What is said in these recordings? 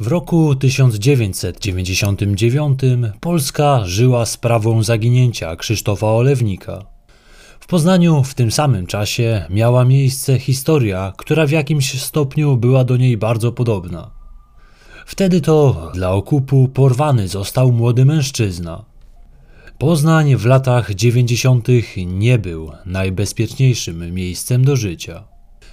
W roku 1999 Polska żyła sprawą zaginięcia Krzysztofa Olewnika. W Poznaniu w tym samym czasie miała miejsce historia, która w jakimś stopniu była do niej bardzo podobna. Wtedy to dla okupu porwany został młody mężczyzna. Poznań w latach 90. nie był najbezpieczniejszym miejscem do życia.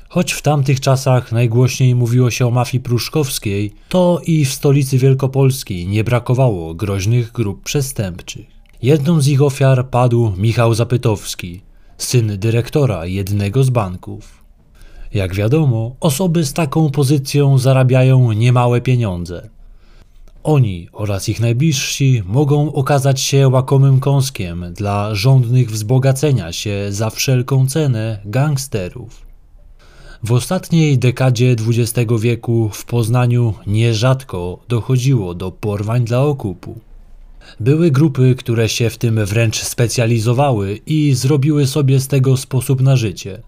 Choć w tamtych czasach najgłośniej mówiło się o mafii pruszkowskiej, to i w stolicy Wielkopolskiej nie brakowało groźnych grup przestępczych. Jedną z ich ofiar padł Michał Zapytowski, syn dyrektora jednego z banków. Jak wiadomo, osoby z taką pozycją zarabiają niemałe pieniądze. Oni oraz ich najbliżsi mogą okazać się łakomym kąskiem dla żądnych wzbogacenia się za wszelką cenę gangsterów. W ostatniej dekadzie XX wieku w Poznaniu nierzadko dochodziło do porwań dla okupu. Były grupy, które się w tym wręcz specjalizowały i zrobiły sobie z tego sposób na życie.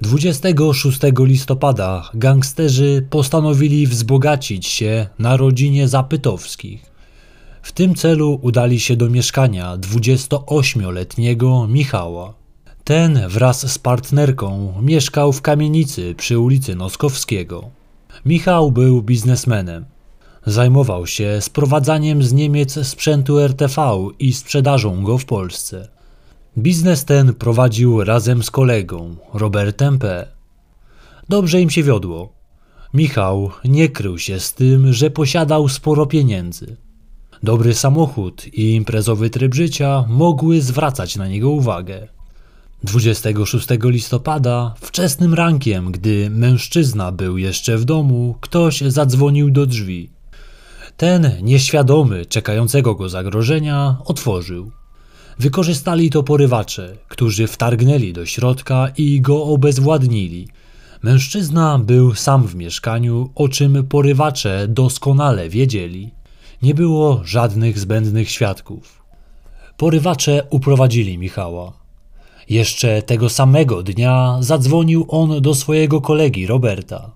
26 listopada gangsterzy postanowili wzbogacić się na rodzinie Zapytowskich. W tym celu udali się do mieszkania 28-letniego Michała. Ten wraz z partnerką mieszkał w kamienicy przy ulicy Noskowskiego. Michał był biznesmenem. Zajmował się sprowadzaniem z Niemiec sprzętu RTV i sprzedażą go w Polsce. Biznes ten prowadził razem z kolegą, Robertem P. Dobrze im się wiodło. Michał nie krył się z tym, że posiadał sporo pieniędzy. Dobry samochód i imprezowy tryb życia mogły zwracać na niego uwagę. 26 listopada, wczesnym rankiem, gdy mężczyzna był jeszcze w domu, ktoś zadzwonił do drzwi. Ten, nieświadomy czekającego go zagrożenia, otworzył. Wykorzystali to porywacze, którzy wtargnęli do środka i go obezwładnili. Mężczyzna był sam w mieszkaniu, o czym porywacze doskonale wiedzieli. Nie było żadnych zbędnych świadków. Porywacze uprowadzili Michała. Jeszcze tego samego dnia zadzwonił on do swojego kolegi Roberta.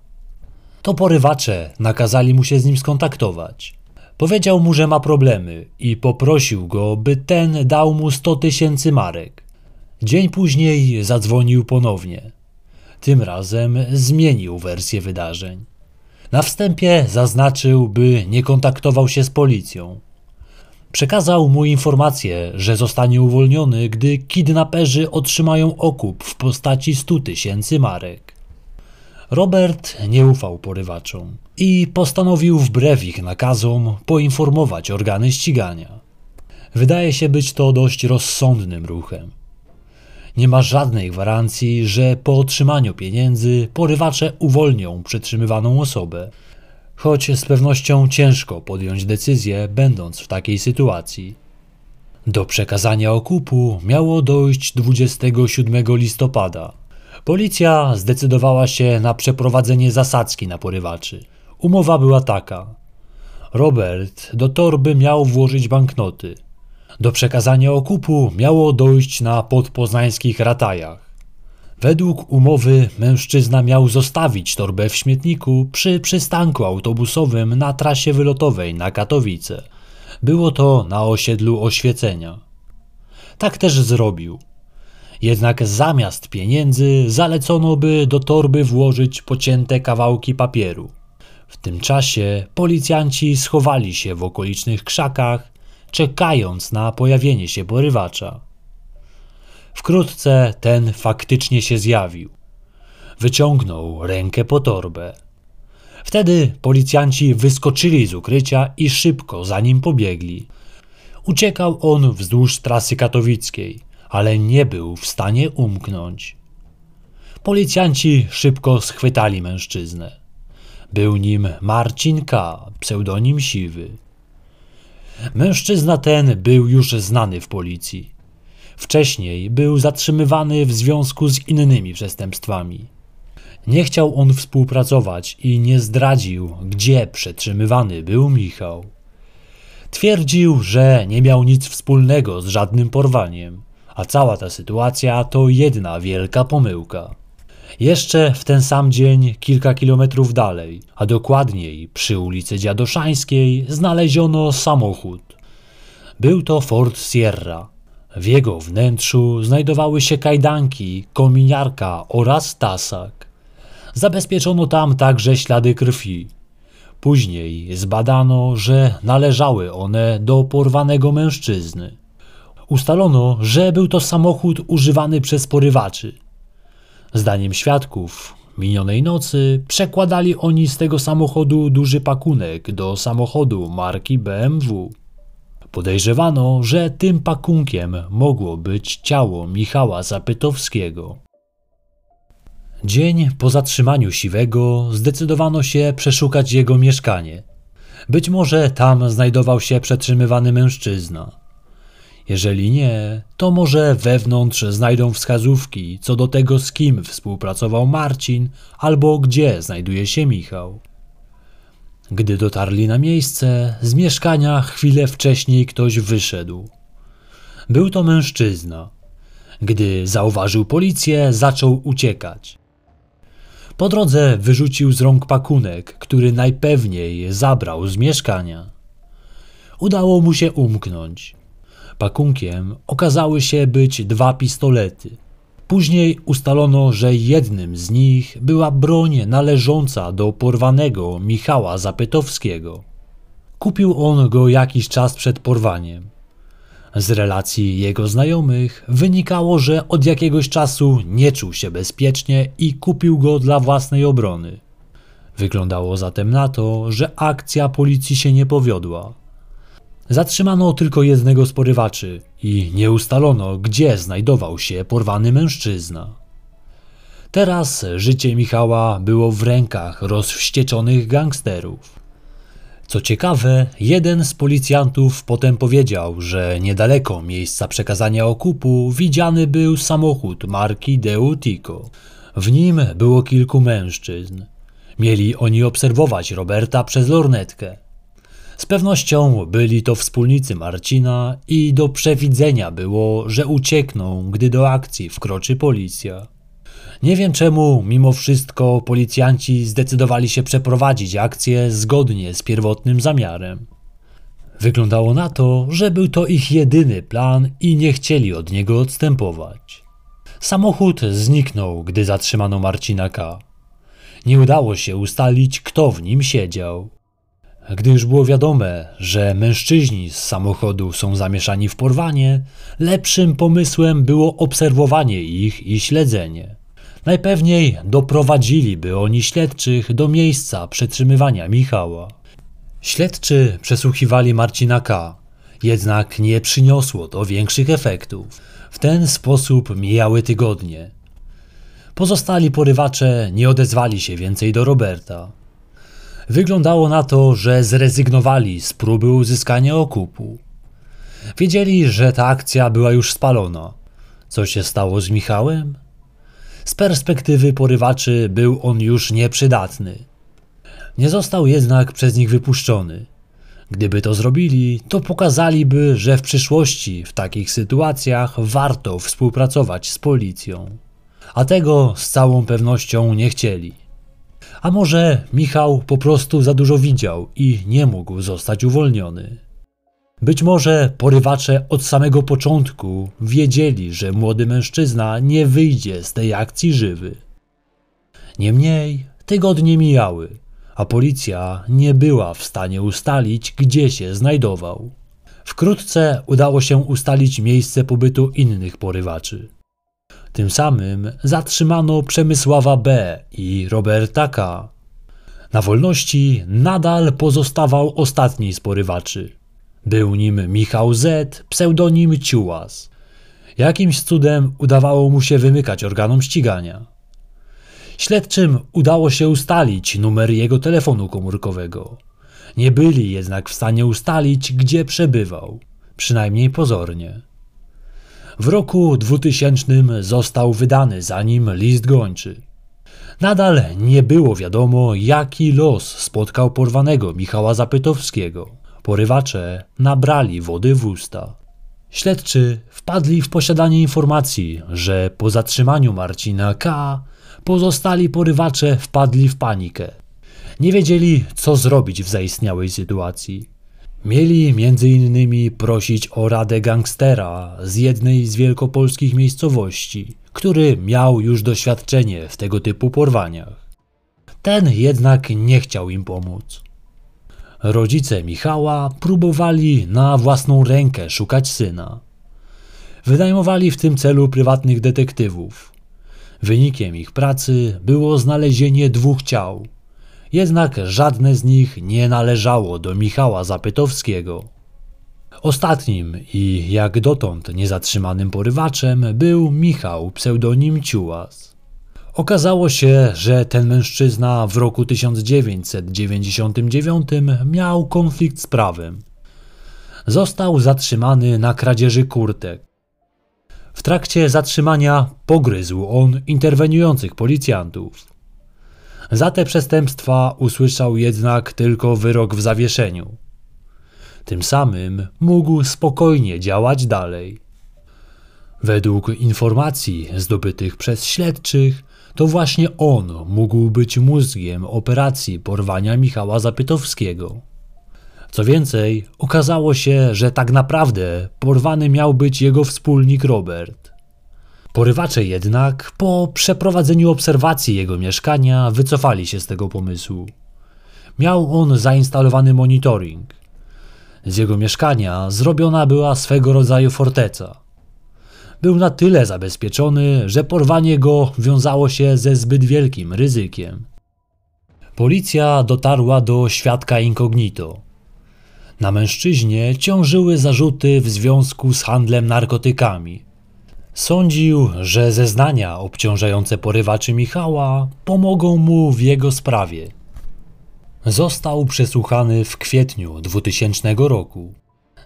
To porywacze nakazali mu się z nim skontaktować. Powiedział mu, że ma problemy i poprosił go, by ten dał mu 100 tysięcy marek. Dzień później zadzwonił ponownie. Tym razem zmienił wersję wydarzeń. Na wstępie zaznaczył, by nie kontaktował się z policją. Przekazał mu informację, że zostanie uwolniony, gdy kidnaperzy otrzymają okup w postaci 100 tysięcy marek. Robert nie ufał porywaczom i postanowił wbrew ich nakazom poinformować organy ścigania. Wydaje się być to dość rozsądnym ruchem. Nie ma żadnej gwarancji, że po otrzymaniu pieniędzy porywacze uwolnią przetrzymywaną osobę, choć z pewnością ciężko podjąć decyzję, będąc w takiej sytuacji. Do przekazania okupu miało dojść 27 listopada. Policja zdecydowała się na przeprowadzenie zasadzki na porywaczy. Umowa była taka. Robert do torby miał włożyć banknoty. Do przekazania okupu miało dojść na podpoznańskich ratajach. Według umowy mężczyzna miał zostawić torbę w śmietniku przy przystanku autobusowym na trasie wylotowej na Katowice. Było to na osiedlu oświecenia. Tak też zrobił. Jednak zamiast pieniędzy zalecono by do torby włożyć pocięte kawałki papieru. W tym czasie policjanci schowali się w okolicznych krzakach, czekając na pojawienie się porywacza. Wkrótce ten faktycznie się zjawił. Wyciągnął rękę po torbę. Wtedy policjanci wyskoczyli z ukrycia i szybko za nim pobiegli. Uciekał on wzdłuż trasy katowickiej, ale nie był w stanie umknąć. Policjanci szybko schwytali mężczyznę. Był nim Marcin K., pseudonim Siwy. Mężczyzna ten był już znany w policji. Wcześniej był zatrzymywany w związku z innymi przestępstwami. Nie chciał on współpracować i nie zdradził, gdzie przetrzymywany był Michał. Twierdził, że nie miał nic wspólnego z żadnym porwaniem, a cała ta sytuacja to jedna wielka pomyłka. Jeszcze w ten sam dzień, kilka kilometrów dalej, a dokładniej przy ulicy Dziadoszańskiej, znaleziono samochód. Był to Ford Sierra. W jego wnętrzu znajdowały się kajdanki, kominiarka oraz tasak. Zabezpieczono tam także ślady krwi. Później zbadano, że należały one do porwanego mężczyzny. Ustalono, że był to samochód używany przez porywaczy. Zdaniem świadków, minionej nocy przekładali oni z tego samochodu duży pakunek do samochodu marki BMW. Podejrzewano, że tym pakunkiem mogło być ciało Michała Zapytowskiego. Dzień po zatrzymaniu Siwego zdecydowano się przeszukać jego mieszkanie. Być może tam znajdował się przetrzymywany mężczyzna. Jeżeli nie, to może wewnątrz znajdą wskazówki co do tego, z kim współpracował Marcin albo gdzie znajduje się Michał. Gdy dotarli na miejsce, z mieszkania chwilę wcześniej ktoś wyszedł. Był to mężczyzna. Gdy zauważył policję, zaczął uciekać. Po drodze wyrzucił z rąk pakunek, który najpewniej zabrał z mieszkania. Udało mu się umknąć. Pakunkiem okazały się być dwa pistolety. Później ustalono, że jednym z nich była broń należąca do porwanego Michała Zapytowskiego. Kupił on go jakiś czas przed porwaniem. Z relacji jego znajomych wynikało, że od jakiegoś czasu nie czuł się bezpiecznie i kupił go dla własnej obrony. Wyglądało zatem na to, że akcja policji się nie powiodła. Zatrzymano tylko jednego z porywaczy i nie ustalono, gdzie znajdował się porwany mężczyzna. Teraz życie Michała było w rękach rozwścieczonych gangsterów. Co ciekawe, jeden z policjantów potem powiedział, że niedaleko miejsca przekazania okupu widziany był samochód marki Deutico. W nim było kilku mężczyzn. Mieli oni obserwować Roberta przez lornetkę. Z pewnością byli to wspólnicy Marcina i do przewidzenia było, że uciekną, gdy do akcji wkroczy policja. Nie wiem czemu, mimo wszystko, policjanci zdecydowali się przeprowadzić akcję zgodnie z pierwotnym zamiarem. Wyglądało na to, że był to ich jedyny plan i nie chcieli od niego odstępować. Samochód zniknął, gdy zatrzymano Marcina K. Nie udało się ustalić, kto w nim siedział. Gdy już było wiadome, że mężczyźni z samochodu są zamieszani w porwanie, lepszym pomysłem było obserwowanie ich i śledzenie. Najpewniej doprowadziliby oni śledczych do miejsca przetrzymywania Michała. Śledczy przesłuchiwali Marcina K., jednak nie przyniosło to większych efektów. W ten sposób mijały tygodnie. Pozostali porywacze nie odezwali się więcej do Roberta. Wyglądało na to, że zrezygnowali z próby uzyskania okupu. Wiedzieli, że ta akcja była już spalona. Co się stało z Michałem? Z perspektywy porywaczy był on już nieprzydatny. Nie został jednak przez nich wypuszczony. Gdyby to zrobili, to pokazaliby, że w przyszłości w takich sytuacjach warto współpracować z policją. A tego z całą pewnością nie chcieli. A może Michał po prostu za dużo widział i nie mógł zostać uwolniony. Być może porywacze od samego początku wiedzieli, że młody mężczyzna nie wyjdzie z tej akcji żywy. Niemniej tygodnie mijały, a policja nie była w stanie ustalić, gdzie się znajdował. Wkrótce udało się ustalić miejsce pobytu innych porywaczy. Tym samym zatrzymano Przemysława B. i Roberta K. Na wolności nadal pozostawał ostatni z porywaczy. Był nim Michał Z., pseudonim Ciułas. Jakimś cudem udawało mu się wymykać organom ścigania. Śledczym udało się ustalić numer jego telefonu komórkowego. Nie byli jednak w stanie ustalić, gdzie przebywał, przynajmniej pozornie. W roku 2000 został wydany za nim list gończy. Nadal nie było wiadomo, jaki los spotkał porwanego Michała Zapytowskiego. Porywacze nabrali wody w usta. Śledczy wpadli w posiadanie informacji, że po zatrzymaniu Marcina K. Pozostali porywacze wpadli w panikę. Nie wiedzieli, co zrobić w zaistniałej sytuacji. Mieli między innymi prosić o radę gangstera z jednej z wielkopolskich miejscowości, który miał już doświadczenie w tego typu porwaniach. Ten jednak nie chciał im pomóc. Rodzice Michała próbowali na własną rękę szukać syna. Wynajmowali w tym celu prywatnych detektywów. Wynikiem ich pracy było znalezienie dwóch ciał. Jednak żadne z nich nie należało do Michała Zapytowskiego. Ostatnim i jak dotąd niezatrzymanym porywaczem był Michał pseudonim Ciułas. Okazało się, że ten mężczyzna w roku 1999 miał konflikt z prawem. Został zatrzymany na kradzieży kurtek. W trakcie zatrzymania pogryzł on interweniujących policjantów. Za te przestępstwa usłyszał jednak tylko wyrok w zawieszeniu. Tym samym mógł spokojnie działać dalej. Według informacji zdobytych przez śledczych, to właśnie on mógł być mózgiem operacji porwania Michała Zapytowskiego. Co więcej, okazało się, że tak naprawdę porwany miał być jego wspólnik Robert. Porywacze jednak, po przeprowadzeniu obserwacji jego mieszkania, wycofali się z tego pomysłu. Miał on zainstalowany monitoring. Z jego mieszkania zrobiona była swego rodzaju forteca. Był na tyle zabezpieczony, że porwanie go wiązało się ze zbyt wielkim ryzykiem. Policja dotarła do świadka incognito. Na mężczyźnie ciążyły zarzuty w związku z handlem narkotykami. Sądził, że zeznania obciążające porywaczy Michała pomogą mu w jego sprawie. Został przesłuchany w kwietniu 2000 roku.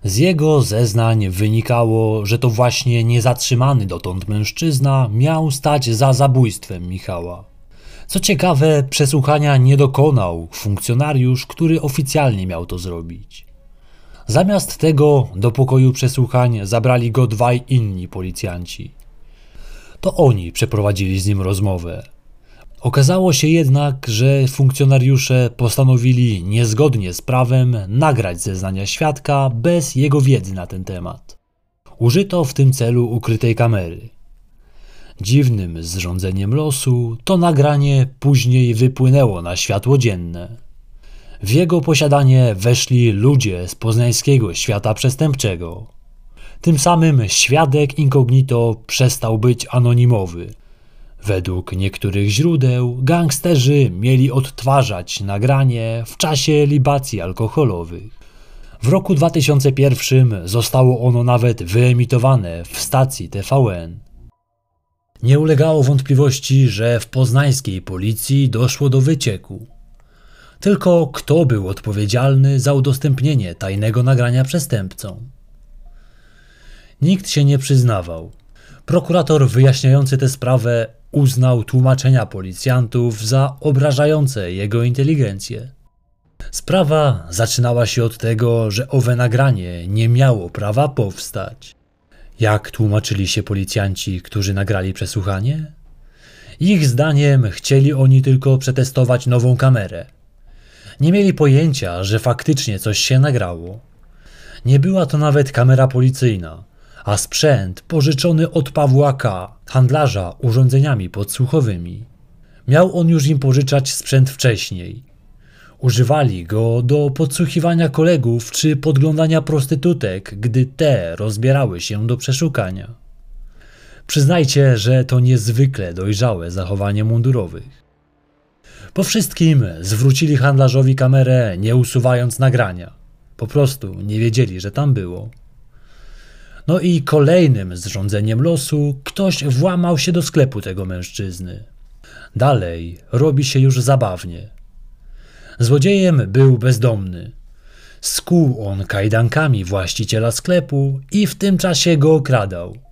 Z jego zeznań wynikało, że to właśnie niezatrzymany dotąd mężczyzna miał stać za zabójstwem Michała. Co ciekawe, przesłuchania nie dokonał funkcjonariusz, który oficjalnie miał to zrobić. Zamiast tego do pokoju przesłuchań zabrali go dwaj inni policjanci. To oni przeprowadzili z nim rozmowę. Okazało się jednak, że funkcjonariusze postanowili niezgodnie z prawem nagrać zeznania świadka bez jego wiedzy na ten temat. Użyto w tym celu ukrytej kamery. Dziwnym zrządzeniem losu to nagranie później wypłynęło na światło dzienne. W jego posiadanie weszli ludzie z poznańskiego świata przestępczego. Tym samym świadek incognito przestał być anonimowy. Według niektórych źródeł gangsterzy mieli odtwarzać nagranie w czasie libacji alkoholowych. W roku 2001 zostało ono nawet wyemitowane w stacji TVN. Nie ulegało wątpliwości, że w poznańskiej policji doszło do wycieku. Tylko kto był odpowiedzialny za udostępnienie tajnego nagrania przestępcom? Nikt się nie przyznawał. Prokurator wyjaśniający tę sprawę uznał tłumaczenia policjantów za obrażające jego inteligencję. Sprawa zaczynała się od tego, że owe nagranie nie miało prawa powstać. Jak tłumaczyli się policjanci, którzy nagrali przesłuchanie? Ich zdaniem chcieli oni tylko przetestować nową kamerę. Nie mieli pojęcia, że faktycznie coś się nagrało. Nie była to nawet kamera policyjna, a sprzęt pożyczony od Pawła K., handlarza urządzeniami podsłuchowymi. Miał on już im pożyczać sprzęt wcześniej. Używali go do podsłuchiwania kolegów czy podglądania prostytutek, gdy te rozbierały się do przeszukania. Przyznajcie, że to niezwykle dojrzałe zachowanie mundurowych. Po wszystkim zwrócili handlarzowi kamerę, nie usuwając nagrania. Po prostu nie wiedzieli, że tam było. No i kolejnym zrządzeniem losu ktoś włamał się do sklepu tego mężczyzny. Dalej robi się już zabawnie. Złodziejem był bezdomny. Skłuł on kajdankami właściciela sklepu i w tym czasie go okradał.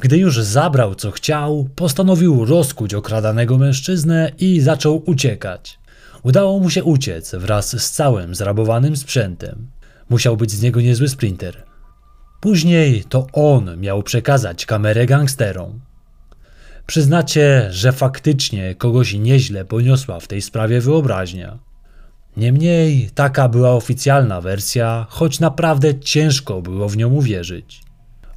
Gdy już zabrał co chciał, postanowił rozkuć okradanego mężczyznę i zaczął uciekać. Udało mu się uciec wraz z całym zrabowanym sprzętem. Musiał być z niego niezły sprinter. Później to on miał przekazać kamerę gangsterom. Przyznacie, że faktycznie kogoś nieźle poniosła w tej sprawie wyobraźnia. Niemniej taka była oficjalna wersja, choć naprawdę ciężko było w nią uwierzyć.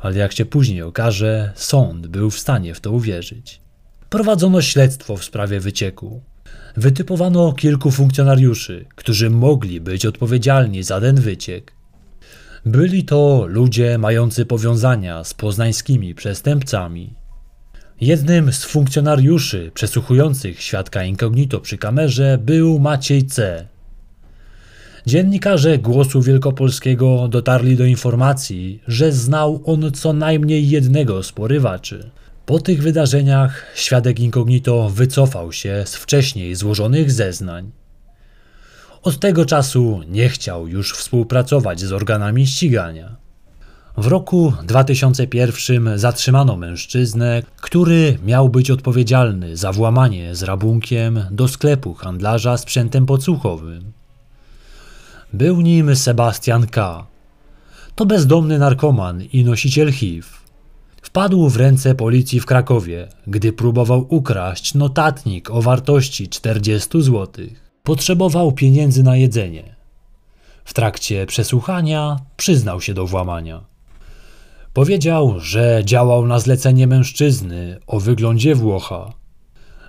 Ale jak się później okaże, sąd był w stanie w to uwierzyć. Prowadzono śledztwo w sprawie wycieku. Wytypowano kilku funkcjonariuszy, którzy mogli być odpowiedzialni za ten wyciek. Byli to ludzie mający powiązania z poznańskimi przestępcami. Jednym z funkcjonariuszy przesłuchujących świadka incognito przy kamerze był Maciej C. Dziennikarze Głosu Wielkopolskiego dotarli do informacji, że znał on co najmniej jednego z porywaczy. Po tych wydarzeniach świadek incognito wycofał się z wcześniej złożonych zeznań. Od tego czasu nie chciał już współpracować z organami ścigania. W roku 2001 zatrzymano mężczyznę, który miał być odpowiedzialny za włamanie z rabunkiem do sklepu handlarza sprzętem podsłuchowym. Był nim Sebastian K. To bezdomny narkoman i nosiciel HIV. Wpadł w ręce policji w Krakowie, gdy próbował ukraść notatnik o wartości 40 zł. Potrzebował pieniędzy na jedzenie. W trakcie przesłuchania przyznał się do włamania. Powiedział, że działał na zlecenie mężczyzny o wyglądzie Włocha.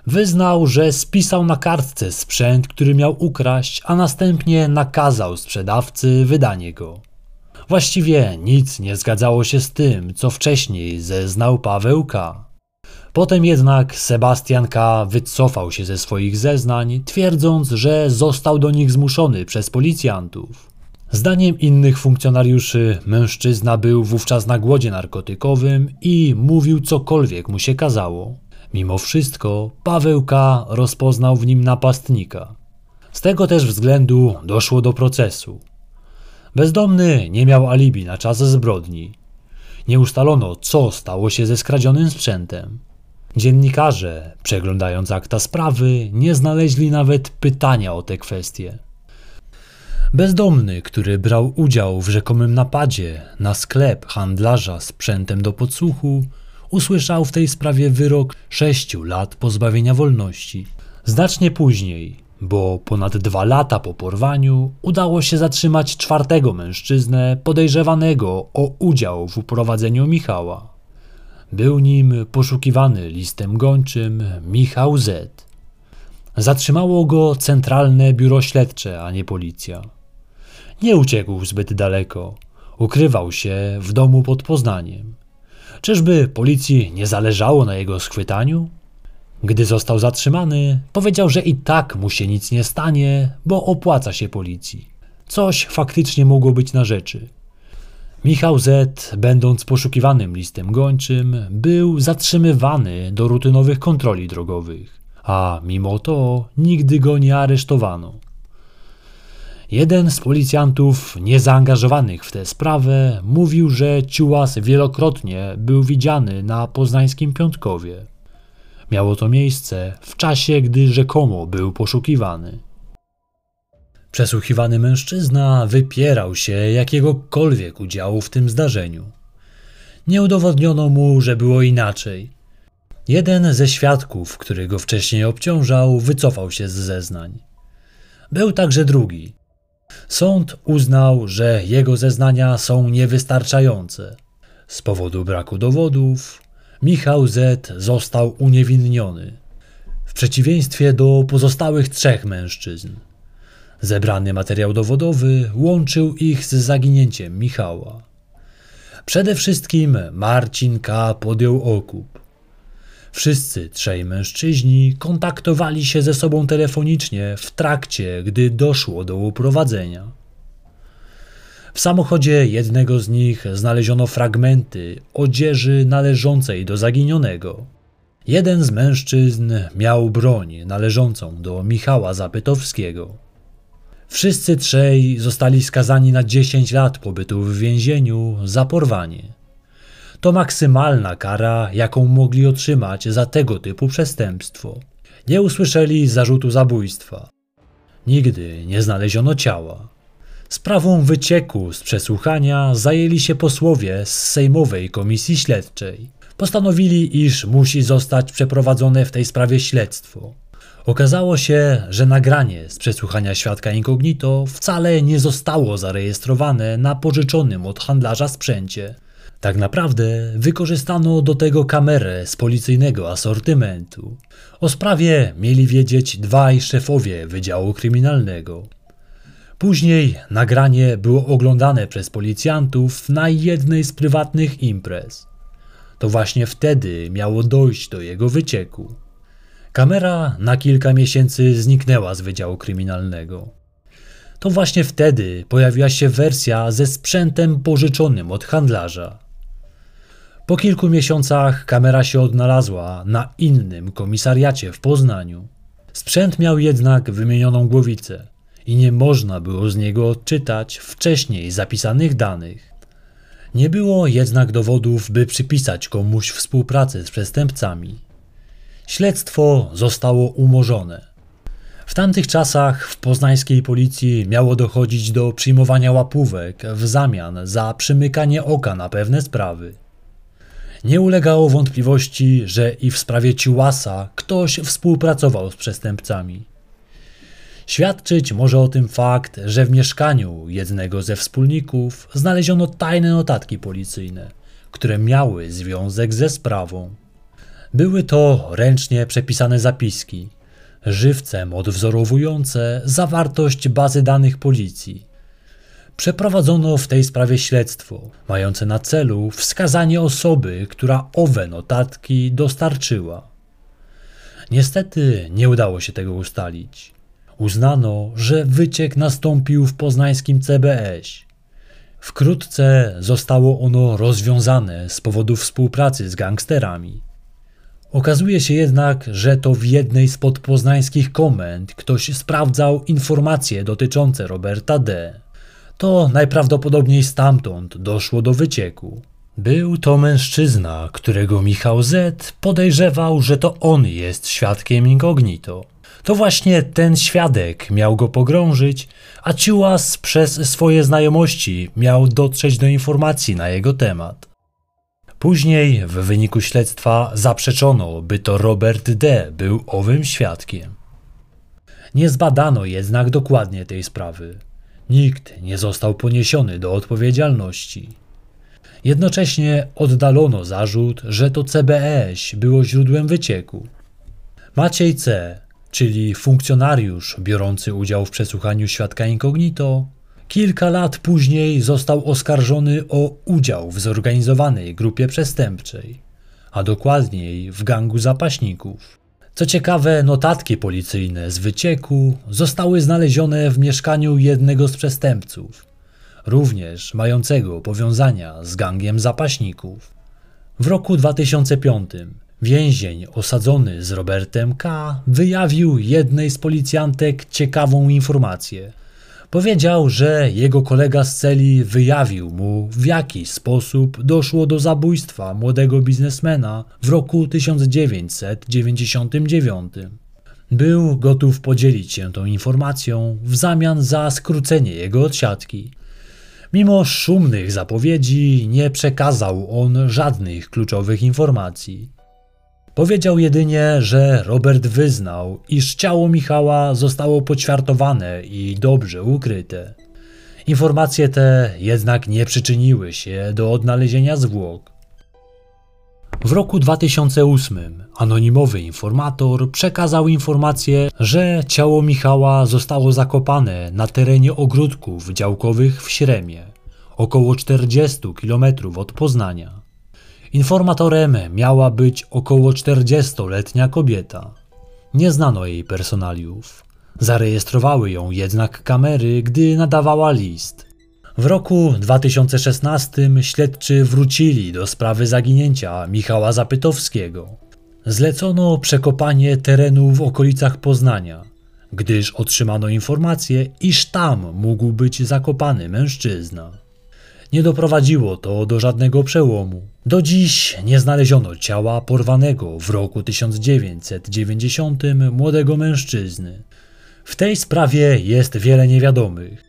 Wyznał, że spisał na kartce sprzęt, który miał ukraść, a następnie nakazał sprzedawcy wydanie go. Właściwie nic nie zgadzało się z tym, co wcześniej zeznał Paweł K. Potem jednak Sebastian K. wycofał się ze swoich zeznań, twierdząc, że został do nich zmuszony przez policjantów. Zdaniem innych funkcjonariuszy, mężczyzna był wówczas na głodzie narkotykowym i mówił cokolwiek mu się kazało. Mimo wszystko, Paweł K. rozpoznał w nim napastnika. Z tego też względu doszło do procesu. Bezdomny nie miał alibi na czas zbrodni. Nie ustalono, co stało się ze skradzionym sprzętem. Dziennikarze, przeglądając akta sprawy, nie znaleźli nawet pytania o te kwestie. Bezdomny, który brał udział w rzekomym napadzie na sklep handlarza sprzętem do podsłuchu, usłyszał w tej sprawie wyrok sześciu lat pozbawienia wolności. Znacznie później, bo ponad dwa lata po porwaniu, udało się zatrzymać czwartego mężczyznę podejrzewanego o udział w uprowadzeniu Michała. Był nim poszukiwany listem gończym Michał Z. Zatrzymało go Centralne Biuro Śledcze, a nie policja. Nie uciekł zbyt daleko. Ukrywał się w domu pod Poznaniem. Czyżby policji nie zależało na jego schwytaniu? Gdy został zatrzymany, powiedział, że i tak mu się nic nie stanie, bo opłaca się policji. Coś faktycznie mogło być na rzeczy. Michał Z, będąc poszukiwanym listem gończym, był zatrzymywany do rutynowych kontroli drogowych, a mimo to nigdy go nie aresztowano. Jeden z policjantów niezaangażowanych w tę sprawę mówił, że Ciułas wielokrotnie był widziany na poznańskim Piątkowie. Miało to miejsce w czasie, gdy rzekomo był poszukiwany. Przesłuchiwany mężczyzna wypierał się jakiegokolwiek udziału w tym zdarzeniu. Nie udowodniono mu, że było inaczej. Jeden ze świadków, który go wcześniej obciążał, wycofał się z zeznań. Był także drugi, Sąd uznał, że jego zeznania są niewystarczające. Z powodu braku dowodów Michał Z został uniewinniony, w przeciwieństwie do pozostałych trzech mężczyzn. Zebrany materiał dowodowy łączył ich z zaginięciem Michała. Przede wszystkim Marcin K. podjął okup. Wszyscy trzej mężczyźni kontaktowali się ze sobą telefonicznie w trakcie, gdy doszło do uprowadzenia. W samochodzie jednego z nich znaleziono fragmenty odzieży należącej do zaginionego. Jeden z mężczyzn miał broń należącą do Michała Zapytowskiego. Wszyscy trzej zostali skazani na 10 lat pobytu w więzieniu za porwanie. To maksymalna kara, jaką mogli otrzymać za tego typu przestępstwo. Nie usłyszeli zarzutu zabójstwa. Nigdy nie znaleziono ciała. Sprawą wycieku z przesłuchania zajęli się posłowie z Sejmowej Komisji Śledczej. Postanowili, iż musi zostać przeprowadzone w tej sprawie śledztwo. Okazało się, że nagranie z przesłuchania świadka incognito wcale nie zostało zarejestrowane na pożyczonym od handlarza sprzęcie. Tak naprawdę wykorzystano do tego kamerę z policyjnego asortymentu. O sprawie mieli wiedzieć dwaj szefowie Wydziału Kryminalnego. Później nagranie było oglądane przez policjantów na jednej z prywatnych imprez. To właśnie wtedy miało dojść do jego wycieku. Kamera na kilka miesięcy zniknęła z Wydziału Kryminalnego. To właśnie wtedy pojawiła się wersja ze sprzętem pożyczonym od handlarza. Po kilku miesiącach kamera się odnalazła na innym komisariacie w Poznaniu. Sprzęt miał jednak wymienioną głowicę i nie można było z niego odczytać wcześniej zapisanych danych. Nie było jednak dowodów, by przypisać komuś współpracę z przestępcami. Śledztwo zostało umorzone. W tamtych czasach w poznańskiej policji miało dochodzić do przyjmowania łapówek w zamian za przymykanie oka na pewne sprawy. Nie ulegało wątpliwości, że i w sprawie Ciłasa ktoś współpracował z przestępcami. Świadczyć może o tym fakt, że w mieszkaniu jednego ze wspólników znaleziono tajne notatki policyjne, które miały związek ze sprawą. Były to ręcznie przepisane zapiski, żywcem odwzorowujące zawartość bazy danych policji. Przeprowadzono w tej sprawie śledztwo, mające na celu wskazanie osoby, która owe notatki dostarczyła. Niestety nie udało się tego ustalić. Uznano, że wyciek nastąpił w poznańskim CBS. Wkrótce zostało ono rozwiązane z powodu współpracy z gangsterami. Okazuje się jednak, że to w jednej z podpoznańskich komend ktoś sprawdzał informacje dotyczące Roberta D. To najprawdopodobniej stamtąd doszło do wycieku. Był to mężczyzna, którego Michał Z podejrzewał, że to on jest świadkiem incognito. To właśnie ten świadek miał go pogrążyć, a Ciułas przez swoje znajomości miał dotrzeć do informacji na jego temat. Później w wyniku śledztwa zaprzeczono, by to Robert D. był owym świadkiem. Nie zbadano jednak dokładnie tej sprawy. Nikt nie został poniesiony do odpowiedzialności. Jednocześnie oddalono zarzut, że to CBS było źródłem wycieku. Maciej C., czyli funkcjonariusz biorący udział w przesłuchaniu świadka incognito, kilka lat później został oskarżony o udział w zorganizowanej grupie przestępczej, a dokładniej w gangu zapaśników. Co ciekawe, notatki policyjne z wycieku zostały znalezione w mieszkaniu jednego z przestępców, również mającego powiązania z gangiem zapaśników. W roku 2005 więzień osadzony z Robertem K. wyjawił jednej z policjantek ciekawą informację – Powiedział, że jego kolega z celi wyjawił mu, w jaki sposób doszło do zabójstwa młodego biznesmena w roku 1999. Był gotów podzielić się tą informacją w zamian za skrócenie jego odsiadki. Mimo szumnych zapowiedzi, nie przekazał on żadnych kluczowych informacji. Powiedział jedynie, że Robert wyznał, iż ciało Michała zostało poćwiartowane i dobrze ukryte. Informacje te jednak nie przyczyniły się do odnalezienia zwłok. W roku 2008 anonimowy informator przekazał informację, że ciało Michała zostało zakopane na terenie ogródków działkowych w Śremie, około 40 km od Poznania. Informatorem miała być około 40-letnia kobieta. Nie znano jej personaliów. Zarejestrowały ją jednak kamery, gdy nadawała list. W roku 2016 śledczy wrócili do sprawy zaginięcia Michała Zapytowskiego. Zlecono przekopanie terenu w okolicach Poznania, gdyż otrzymano informację, iż tam mógł być zakopany mężczyzna. Nie doprowadziło to do żadnego przełomu. Do dziś nie znaleziono ciała porwanego w roku 1990 młodego mężczyzny. W tej sprawie jest wiele niewiadomych.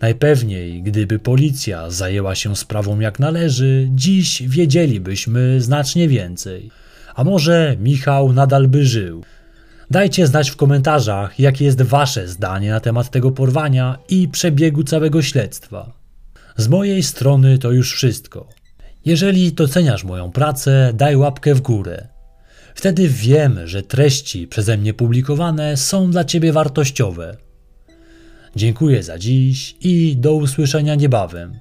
Najpewniej, gdyby policja zajęła się sprawą jak należy, dziś wiedzielibyśmy znacznie więcej. A może Michał nadal by żył. Dajcie znać w komentarzach, jakie jest Wasze zdanie na temat tego porwania i przebiegu całego śledztwa. Z mojej strony to już wszystko. Jeżeli doceniasz moją pracę, daj łapkę w górę. Wtedy wiem, że treści przeze mnie publikowane są dla Ciebie wartościowe. Dziękuję za dziś i do usłyszenia niebawem.